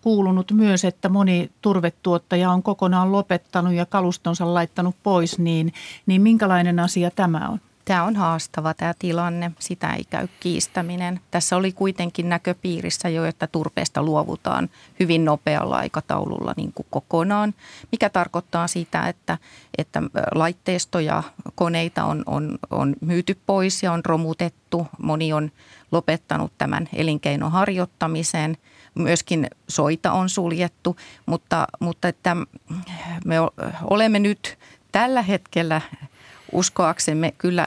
kuulunut myös, että moni turvetuottaja on kokonaan lopettanut ja kalustonsa laittanut pois, niin, niin minkälainen asia tämä on? Tämä on haastava tämä tilanne, sitä ei käy kiistäminen. Tässä oli kuitenkin näköpiirissä jo, että turpeesta luovutaan hyvin nopealla aikataululla niin kuin kokonaan, mikä tarkoittaa sitä, että, että laitteistoja, koneita on, on, on myyty pois ja on romutettu. Moni on lopettanut tämän elinkeinon harjoittamisen. Myöskin soita on suljettu, mutta, mutta että me olemme nyt tällä hetkellä uskoaksemme kyllä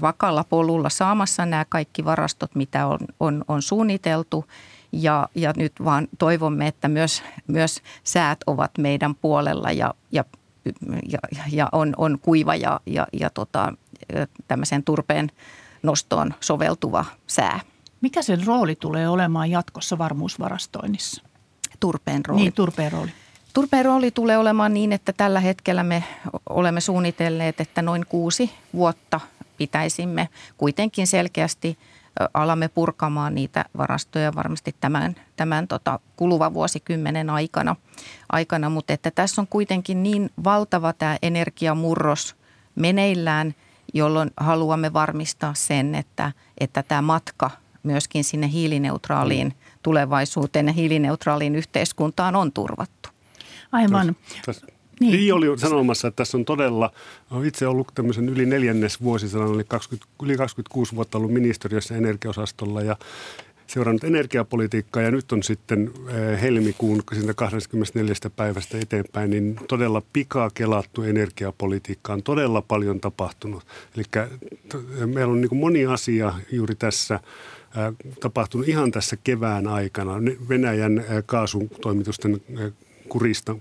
vakalla polulla saamassa nämä kaikki varastot, mitä on, on, on suunniteltu. Ja, ja nyt vaan toivomme, että myös, myös säät ovat meidän puolella ja, ja, ja, ja on, on kuiva ja, ja, ja tota, tämmöiseen turpeen nostoon soveltuva sää. Mikä sen rooli tulee olemaan jatkossa varmuusvarastoinnissa? Turpeen rooli. Niin, turpeen rooli. Turpeen rooli tulee olemaan niin, että tällä hetkellä me olemme suunnitelleet, että noin kuusi vuotta pitäisimme kuitenkin selkeästi alamme purkamaan niitä varastoja varmasti tämän, tämän tota, kuluvan vuosikymmenen aikana, aikana. Mutta että tässä on kuitenkin niin valtava tämä energiamurros meneillään, jolloin haluamme varmistaa sen, että, että tämä matka myöskin sinne hiilineutraaliin tulevaisuuteen ja hiilineutraaliin yhteiskuntaan on turvattu. Aivan. Tässä, niin. Ii oli sanomassa, että tässä on todella, olen itse ollut tämmöisen yli neljännes vuosisadan, eli 20, yli 26 vuotta ollut ministeriössä energiaosastolla ja seurannut energiapolitiikkaa ja nyt on sitten eh, helmikuun 24. päivästä eteenpäin, niin todella pikakelattu energiapolitiikka on todella paljon tapahtunut. Eli meillä on niin moni asia juuri tässä eh, tapahtunut ihan tässä kevään aikana. Venäjän eh, kaasutoimitusten kurista,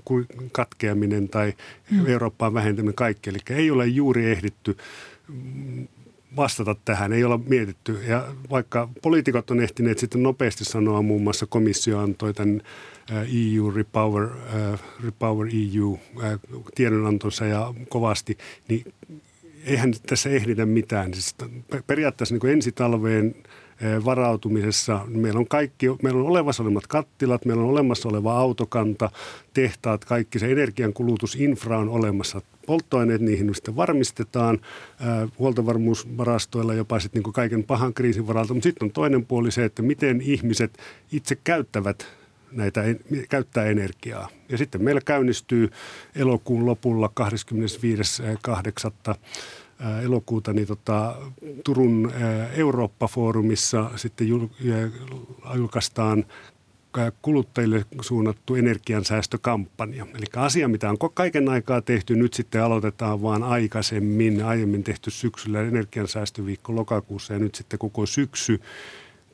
katkeaminen tai mm. Eurooppaan vähentäminen kaikki. Eli ei ole juuri ehditty vastata tähän, ei olla mietitty. Ja vaikka poliitikot on ehtineet sitten nopeasti sanoa, muun muassa komissio antoi tämän EU Repower, Repower EU tiedonantonsa ja kovasti, niin eihän tässä ehditä mitään. Siis periaatteessa niin ensi talveen varautumisessa. Meillä on kaikki, meillä on olemassa olevat kattilat, meillä on olemassa oleva autokanta, tehtaat, kaikki se energiankulutus, infra on olemassa. Polttoaineet niihin sitten varmistetaan huoltovarmuusvarastoilla jopa sitten niin kaiken pahan kriisin varalta. Mutta sitten on toinen puoli se, että miten ihmiset itse käyttävät näitä, käyttää energiaa. Ja sitten meillä käynnistyy elokuun lopulla 25.8 elokuuta niin tota, Turun Eurooppa-foorumissa sitten julkaistaan kuluttajille suunnattu energiansäästökampanja. Eli asia, mitä on kaiken aikaa tehty, nyt sitten aloitetaan vaan aikaisemmin. Aiemmin tehty syksyllä energiansäästöviikko lokakuussa ja nyt sitten koko syksy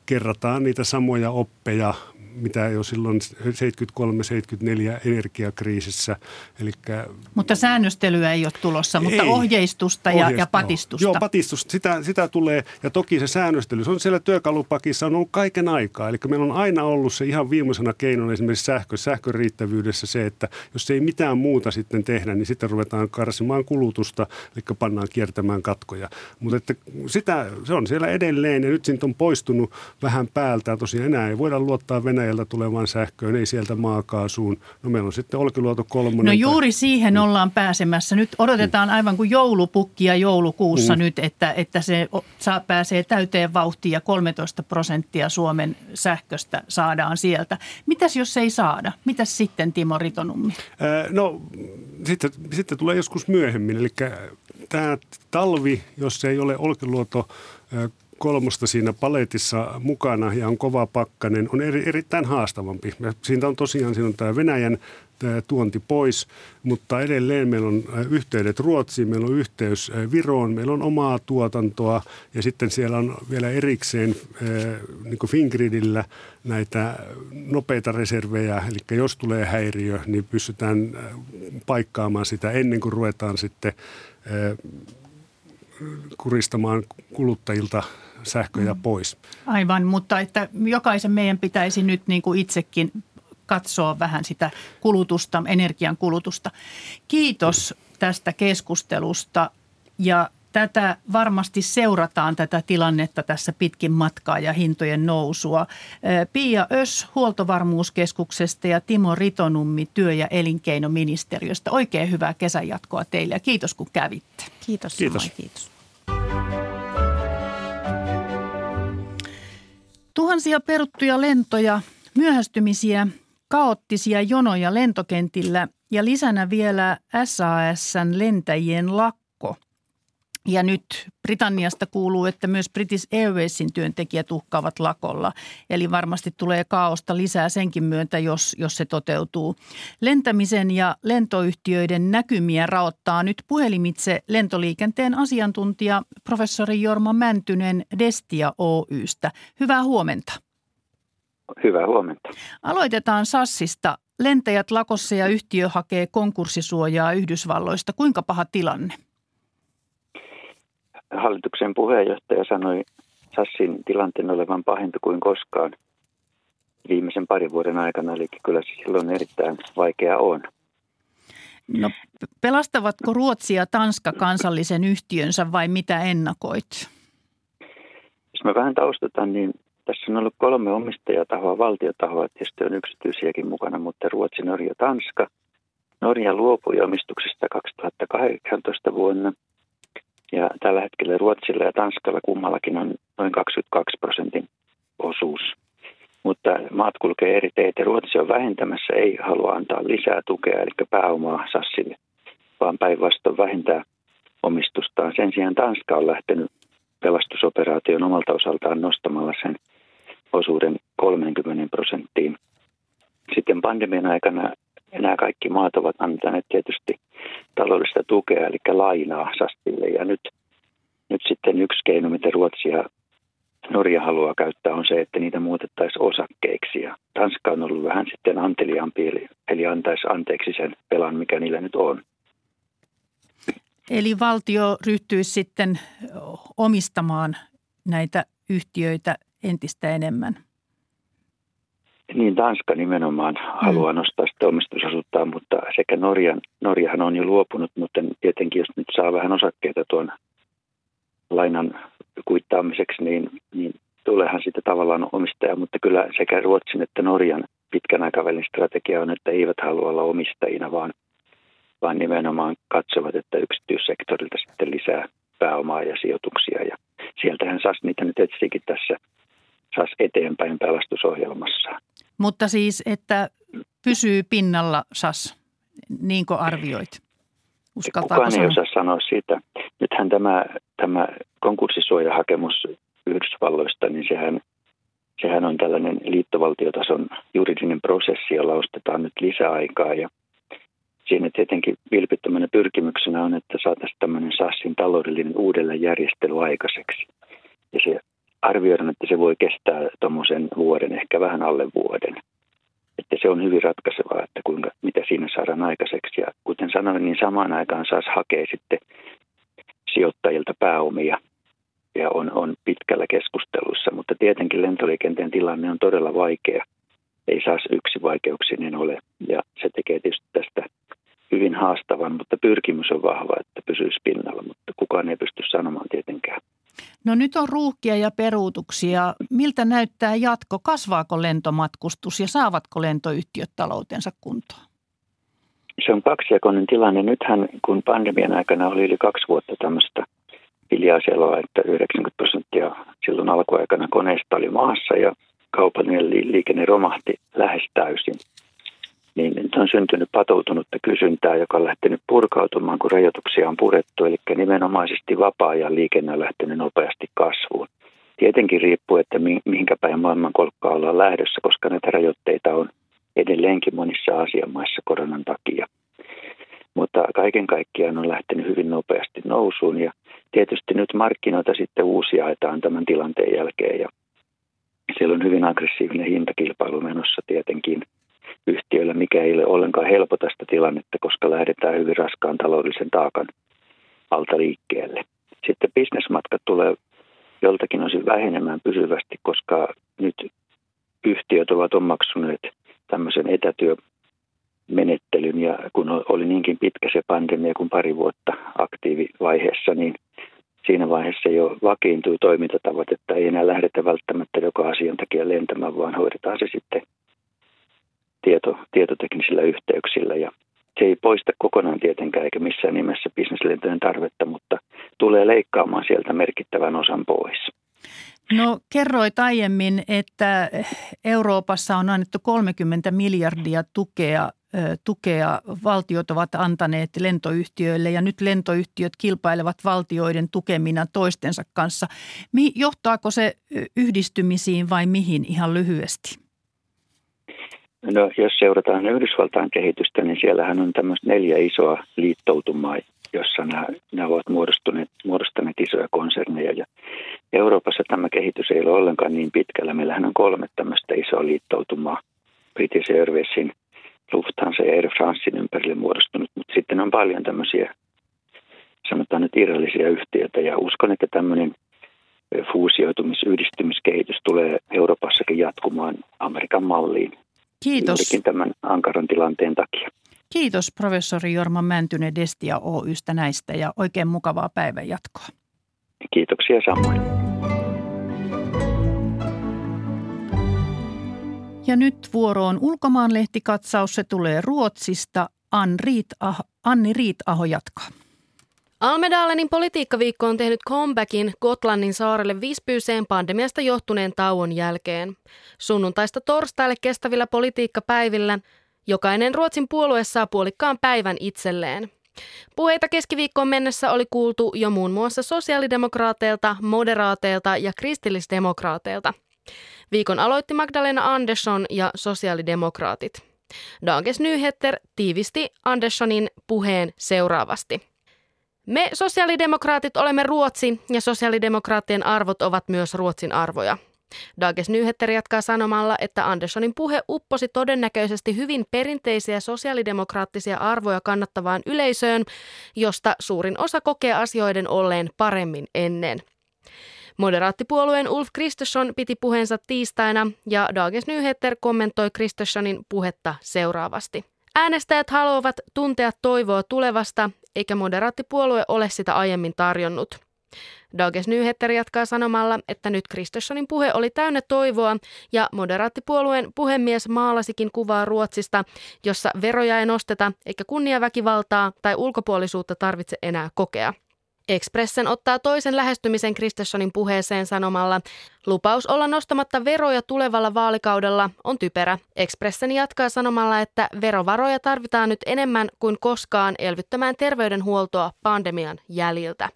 kerrataan niitä samoja oppeja, mitä jo silloin 73-74 energiakriisissä. Elikkä, mutta säännöstelyä ei ole tulossa, mutta ei, ohjeistusta ja, ja patistusta. Joo, patistusta, sitä, sitä tulee. Ja toki se säännöstely, se on siellä työkalupakissa on ollut kaiken aikaa. Eli meillä on aina ollut se ihan viimeisenä keinona esimerkiksi sähkö, sähkön riittävyydessä se, että jos ei mitään muuta sitten tehdä, niin sitten ruvetaan karsimaan kulutusta, eli pannaan kiertämään katkoja. Mutta että sitä, se on siellä edelleen ja nyt siitä on poistunut vähän päältä. Tosiaan enää ei voida luottaa Venäjä Venäjältä tulevan sähköön, ei sieltä maakaasuun. No meillä on sitten Olkiluoto kolmonen. No juuri siihen mm. ollaan pääsemässä. Nyt odotetaan aivan kuin joulupukkia joulukuussa mm. nyt, että, että se saa, pääsee täyteen vauhtiin ja 13 prosenttia Suomen sähköstä saadaan sieltä. Mitäs jos ei saada? Mitäs sitten Timo Ritonummi? Äh, no sitten, sitten tulee joskus myöhemmin. Eli tämä talvi, jos ei ole Olkiluoto kolmosta siinä paletissa mukana ja on kova pakkanen, on eri, erittäin haastavampi. Siitä on tosiaan siinä on tämä Venäjän tämä tuonti pois, mutta edelleen meillä on yhteydet Ruotsiin, meillä on yhteys Viroon, meillä on omaa tuotantoa ja sitten siellä on vielä erikseen niin kuin Fingridillä näitä nopeita reservejä, eli jos tulee häiriö, niin pystytään paikkaamaan sitä ennen kuin ruvetaan sitten kuristamaan kuluttajilta sähköjä mm. pois. Aivan, mutta että jokaisen meidän pitäisi nyt niin kuin itsekin katsoa vähän sitä kulutusta, energian kulutusta. Kiitos tästä keskustelusta ja tätä varmasti seurataan tätä tilannetta tässä pitkin matkaa ja hintojen nousua. Pia Ös Huoltovarmuuskeskuksesta ja Timo Ritonummi työ- ja elinkeinoministeriöstä. Oikein hyvää kesänjatkoa teille ja kiitos kun kävitte. Kiitos. Kiitos. kiitos. Tuhansia peruttuja lentoja, myöhästymisiä, kaoottisia jonoja lentokentillä ja lisänä vielä SASn lentäjien lakko. Ja nyt Britanniasta kuuluu, että myös British Airwaysin työntekijät uhkaavat lakolla. Eli varmasti tulee kaaosta lisää senkin myöntä, jos, jos se toteutuu. Lentämisen ja lentoyhtiöiden näkymiä raottaa nyt puhelimitse lentoliikenteen asiantuntija professori Jorma Mäntynen Destia Oystä. Hyvää huomenta. Hyvää huomenta. Aloitetaan Sassista. Lentäjät lakossa ja yhtiö hakee konkurssisuojaa Yhdysvalloista. Kuinka paha tilanne? Hallituksen puheenjohtaja sanoi Sassin tilanteen olevan pahempi kuin koskaan viimeisen parin vuoden aikana, eli kyllä se silloin erittäin vaikea on. No, pelastavatko Ruotsi ja Tanska kansallisen yhtiönsä vai mitä ennakoit? Jos mä vähän taustutan, niin tässä on ollut kolme omistajatahoa, valtiotahoa, tietysti on yksityisiäkin mukana, mutta Ruotsi, Norja, Tanska. Norja luopui omistuksesta 2018 vuonna ja tällä hetkellä Ruotsilla ja Tanskalla kummallakin on noin 22 prosentin osuus. Mutta maat kulkee eri teitä. Ruotsi on vähentämässä, ei halua antaa lisää tukea, eli pääomaa Sassille, vaan päinvastoin vähentää omistustaan. Sen sijaan Tanska on lähtenyt pelastusoperaation omalta osaltaan nostamalla sen osuuden 30 prosenttiin. Sitten pandemian aikana nämä kaikki maat ovat antaneet tietysti taloudellista tukea, eli lainaa Sastille. Ja nyt, nyt sitten yksi keino, mitä Ruotsi ja Norja haluaa käyttää, on se, että niitä muutettaisiin osakkeiksi. Ja Tanska on ollut vähän sitten anteliaampi, eli, eli antaisi anteeksi sen pelan, mikä niillä nyt on. Eli valtio ryhtyisi sitten omistamaan näitä yhtiöitä entistä enemmän. Niin, Tanska nimenomaan mm. haluaa nostaa sitä omistusosuuttaan, mutta sekä Norjan, Norjahan on jo luopunut, mutta tietenkin jos nyt saa vähän osakkeita tuon lainan kuittaamiseksi, niin, niin tuleehan sitten tavallaan omistaja, mutta kyllä sekä Ruotsin että Norjan pitkän aikavälin strategia on, että eivät halua olla omistajina, vaan, vaan nimenomaan katsovat, että yksityissektorilta sitten lisää pääomaa ja sijoituksia. Ja sieltähän SAS niitä nyt etsikin tässä SAS eteenpäin pelastusohjelmassa. Mutta siis, että pysyy pinnalla SAS, niinkö arvioit? Uskaltaako Kukaan sanoa? ei osaa sanoa siitä. Nythän tämä, tämä konkurssisuojahakemus Yhdysvalloista, niin sehän, sehän on tällainen liittovaltiotason juridinen prosessi, jolla ostetaan nyt lisäaikaa. Ja siinä tietenkin vilpittömänä pyrkimyksenä on, että saataisiin tämmöinen SASin taloudellinen uudelleenjärjestely aikaiseksi. Ja se arvioidaan, että se voi kestää tuommoisen vuoden, ehkä vähän alle vuoden. Että se on hyvin ratkaisevaa, että kuinka, mitä siinä saadaan aikaiseksi. Ja kuten sanoin, niin samaan aikaan saas hakea sitten sijoittajilta pääomia ja on, on pitkällä keskustelussa, mutta tietenkin lentoliikenteen tilanne on todella vaikea. Ei saas yksi vaikeuksinen ole ja se tekee tietysti tästä hyvin haastavan, mutta pyrkimys on vahva, että pysyisi pinnalla, mutta kukaan ei pysty sanomaan tietenkään. No nyt on ruuhkia ja peruutuksia. Miltä näyttää jatko? Kasvaako lentomatkustus ja saavatko lentoyhtiöt taloutensa kuntoon? Se on kaksijakoinen tilanne. Nythän kun pandemian aikana oli yli kaksi vuotta tämmöistä hiljaiseloa, että 90 prosenttia silloin alkuaikana koneista oli maassa ja kaupallinen liikenne romahti lähes täysin – on syntynyt patoutunutta kysyntää, joka on lähtenyt purkautumaan, kun rajoituksia on purettu, eli nimenomaisesti vapaa-ajan liikenne on lähtenyt nopeasti kasvuun. Tietenkin riippuu, että mihinkä päin maailmankolkkaa ollaan lähdössä, koska näitä rajoitteita on edelleenkin monissa asiamaissa koronan takia. Mutta kaiken kaikkiaan on lähtenyt hyvin nopeasti nousuun ja tietysti nyt markkinoita sitten uusia haetaan tämän tilanteen jälkeen ja siellä on hyvin aggressiivinen hintakilpailu menossa tietenkin – yhtiöillä, mikä ei ole ollenkaan helpota sitä tilannetta, koska lähdetään hyvin raskaan taloudellisen taakan alta liikkeelle. Sitten bisnesmatkat tulee joltakin osin vähenemään pysyvästi, koska nyt yhtiöt ovat omaksuneet tämmöisen etätyömenettelyn ja kun oli niinkin pitkä se pandemia kuin pari vuotta aktiivivaiheessa, niin siinä vaiheessa jo vakiintui toimintatavat, että ei enää lähdetä välttämättä joka asian takia lentämään, vaan hoidetaan se sitten tieto, tietoteknisillä yhteyksillä ja se ei poista kokonaan tietenkään eikä missään nimessä bisneslentojen tarvetta, mutta tulee leikkaamaan sieltä merkittävän osan pois. No kerroit aiemmin, että Euroopassa on annettu 30 miljardia tukea, tukea. Valtiot ovat antaneet lentoyhtiöille ja nyt lentoyhtiöt kilpailevat valtioiden tukemina toistensa kanssa. Johtaako se yhdistymisiin vai mihin ihan lyhyesti? No, jos seurataan Yhdysvaltain kehitystä, niin siellähän on tämmöistä neljä isoa liittoutumaa, jossa nämä, nämä ovat muodostuneet, muodostaneet isoja konserneja. Ja Euroopassa tämä kehitys ei ole ollenkaan niin pitkällä. Meillähän on kolme tämmöistä isoa liittoutumaa. British Airwaysin, Lufthansa ja Air Francein ympärille muodostunut, mutta sitten on paljon tämmöisiä, sanotaan nyt irrallisia yhtiöitä. Ja uskon, että tämmöinen fuusioitumis-, yhdistymiskehitys tulee Euroopassakin jatkumaan Amerikan malliin Kiitos. tämän ankaran tilanteen takia. Kiitos professori Jorma Mäntynen Destia Oystä näistä ja oikein mukavaa päivänjatkoa. Kiitoksia samoin. Ja nyt vuoroon ulkomaanlehtikatsaus. Se tulee Ruotsista. Anni Riitaho jatkaa. Almedalenin politiikkaviikko on tehnyt comebackin Gotlannin saarelle Visbyyseen pandemiasta johtuneen tauon jälkeen. Sunnuntaista torstaille kestävillä politiikkapäivillä jokainen Ruotsin puolue saa puolikkaan päivän itselleen. Puheita keskiviikkoon mennessä oli kuultu jo muun muassa sosiaalidemokraateilta, moderaateilta ja kristillisdemokraateilta. Viikon aloitti Magdalena Andersson ja sosiaalidemokraatit. Dagens Nyheter tiivisti Anderssonin puheen seuraavasti. Me sosiaalidemokraatit olemme Ruotsi ja sosiaalidemokraattien arvot ovat myös Ruotsin arvoja. Dages Nyheter jatkaa sanomalla, että Anderssonin puhe upposi todennäköisesti hyvin perinteisiä sosiaalidemokraattisia arvoja kannattavaan yleisöön, josta suurin osa kokee asioiden olleen paremmin ennen. Moderaattipuolueen Ulf Kristersson piti puheensa tiistaina ja Dagens Nyheter kommentoi Kristerssonin puhetta seuraavasti. Äänestäjät haluavat tuntea toivoa tulevasta, eikä moderaattipuolue ole sitä aiemmin tarjonnut. Dages Nyheter jatkaa sanomalla, että nyt Kristerssonin puhe oli täynnä toivoa ja moderaattipuolueen puhemies maalasikin kuvaa Ruotsista, jossa veroja ei nosteta eikä kunniaväkivaltaa tai ulkopuolisuutta tarvitse enää kokea. Expressen ottaa toisen lähestymisen Kristerssonin puheeseen sanomalla, lupaus olla nostamatta veroja tulevalla vaalikaudella on typerä. Expressen jatkaa sanomalla, että verovaroja tarvitaan nyt enemmän kuin koskaan elvyttämään terveydenhuoltoa pandemian jäljiltä.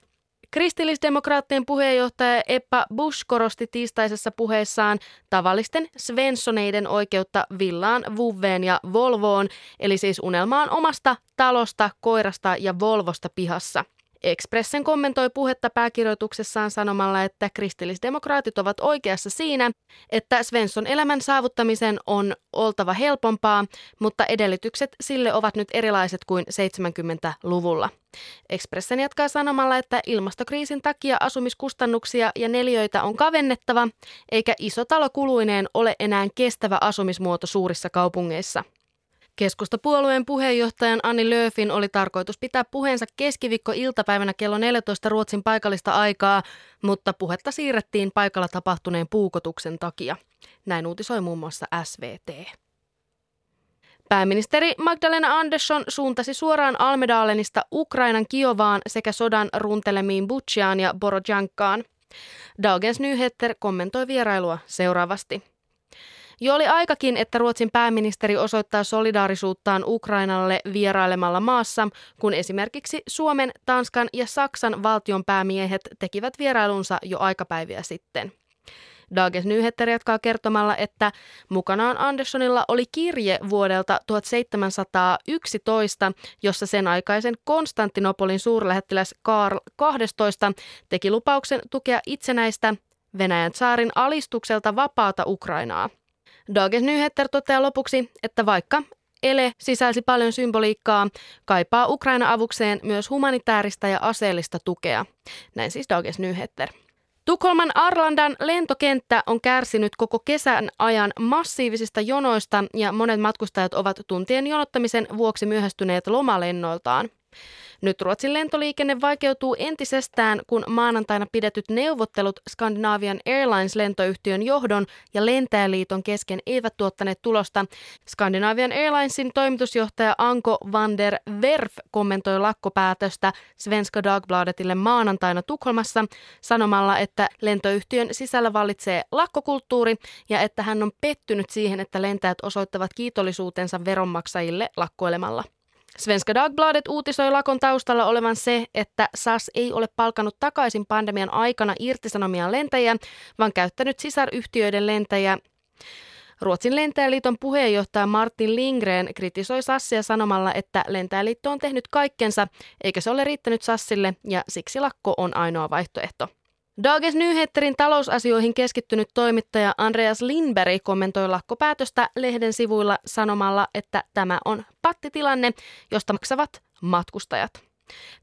Kristillisdemokraattien puheenjohtaja Eppa Bush korosti tiistaisessa puheessaan tavallisten Svenssoneiden oikeutta villaan, Vuveen ja Volvoon, eli siis unelmaan omasta talosta, koirasta ja Volvosta pihassa. Expressen kommentoi puhetta pääkirjoituksessaan sanomalla, että kristillisdemokraatit ovat oikeassa siinä, että Svensson elämän saavuttamisen on oltava helpompaa, mutta edellytykset sille ovat nyt erilaiset kuin 70-luvulla. Expressen jatkaa sanomalla, että ilmastokriisin takia asumiskustannuksia ja neljöitä on kavennettava, eikä iso talo kuluineen ole enää kestävä asumismuoto suurissa kaupungeissa. Keskustapuolueen puheenjohtajan Anni Löfin oli tarkoitus pitää puheensa keskiviikko-iltapäivänä kello 14 Ruotsin paikallista aikaa, mutta puhetta siirrettiin paikalla tapahtuneen puukotuksen takia. Näin uutisoi muun muassa SVT. Pääministeri Magdalena Andersson suuntasi suoraan Almedalenista Ukrainan Kiovaan sekä sodan runtelemiin Butchiaan ja Borodjankaan. Dagens Nyheter kommentoi vierailua seuraavasti. Jo oli aikakin, että Ruotsin pääministeri osoittaa solidaarisuuttaan Ukrainalle vierailemalla maassa, kun esimerkiksi Suomen, Tanskan ja Saksan valtionpäämiehet tekivät vierailunsa jo aikapäiviä sitten. Dagens Nyheter jatkaa kertomalla, että mukanaan Anderssonilla oli kirje vuodelta 1711, jossa sen aikaisen Konstantinopolin suurlähettiläs Karl 12 teki lupauksen tukea itsenäistä Venäjän saarin alistukselta vapaata Ukrainaa. Dagens Nyheter toteaa lopuksi, että vaikka ele sisälsi paljon symboliikkaa, kaipaa Ukraina avukseen myös humanitaarista ja aseellista tukea. Näin siis Dagens Nyheter. Tukholman Arlandan lentokenttä on kärsinyt koko kesän ajan massiivisista jonoista ja monet matkustajat ovat tuntien jonottamisen vuoksi myöhästyneet lomalennoiltaan. Nyt Ruotsin lentoliikenne vaikeutuu entisestään, kun maanantaina pidetyt neuvottelut Scandinavian Airlines-lentoyhtiön johdon ja lentäjäliiton kesken eivät tuottaneet tulosta. Scandinavian Airlinesin toimitusjohtaja Anko van der Werf kommentoi lakkopäätöstä Svenska Dagbladetille maanantaina Tukholmassa sanomalla, että lentoyhtiön sisällä vallitsee lakkokulttuuri ja että hän on pettynyt siihen, että lentäjät osoittavat kiitollisuutensa veronmaksajille lakkoilemalla. Svenska Dagbladet uutisoi lakon taustalla olevan se, että SAS ei ole palkanut takaisin pandemian aikana irtisanomia lentäjiä, vaan käyttänyt sisaryhtiöiden lentäjiä. Ruotsin lentäjäliiton puheenjohtaja Martin Lindgren kritisoi Sassia sanomalla, että lentäjäliitto on tehnyt kaikkensa, eikä se ole riittänyt Sassille ja siksi lakko on ainoa vaihtoehto. Dagens Nyheterin talousasioihin keskittynyt toimittaja Andreas Lindberg kommentoi lakkopäätöstä lehden sivuilla sanomalla, että tämä on pattitilanne, josta maksavat matkustajat.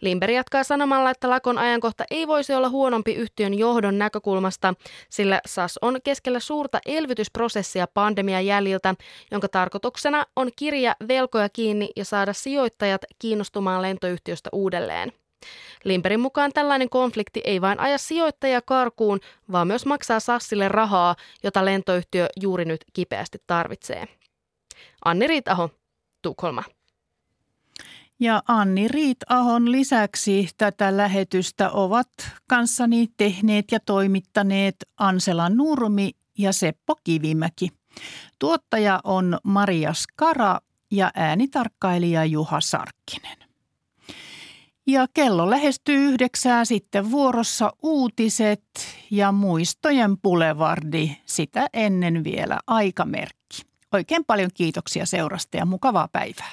Lindberg jatkaa sanomalla, että lakon ajankohta ei voisi olla huonompi yhtiön johdon näkökulmasta, sillä SAS on keskellä suurta elvytysprosessia pandemian jäljiltä, jonka tarkoituksena on kirja velkoja kiinni ja saada sijoittajat kiinnostumaan lentoyhtiöstä uudelleen. Limperin mukaan tällainen konflikti ei vain aja sijoittajia karkuun, vaan myös maksaa Sassille rahaa, jota lentoyhtiö juuri nyt kipeästi tarvitsee. Anni Riitaho, Tukholma. Ja Anni Riit-ahon lisäksi tätä lähetystä ovat kanssani tehneet ja toimittaneet Ansela Nurmi ja Seppo Kivimäki. Tuottaja on Maria Skara ja äänitarkkailija Juha Sarkkinen. Ja kello lähestyy yhdeksää sitten vuorossa uutiset ja muistojen pulevardi sitä ennen vielä aikamerkki. Oikein paljon kiitoksia seurasta ja mukavaa päivää.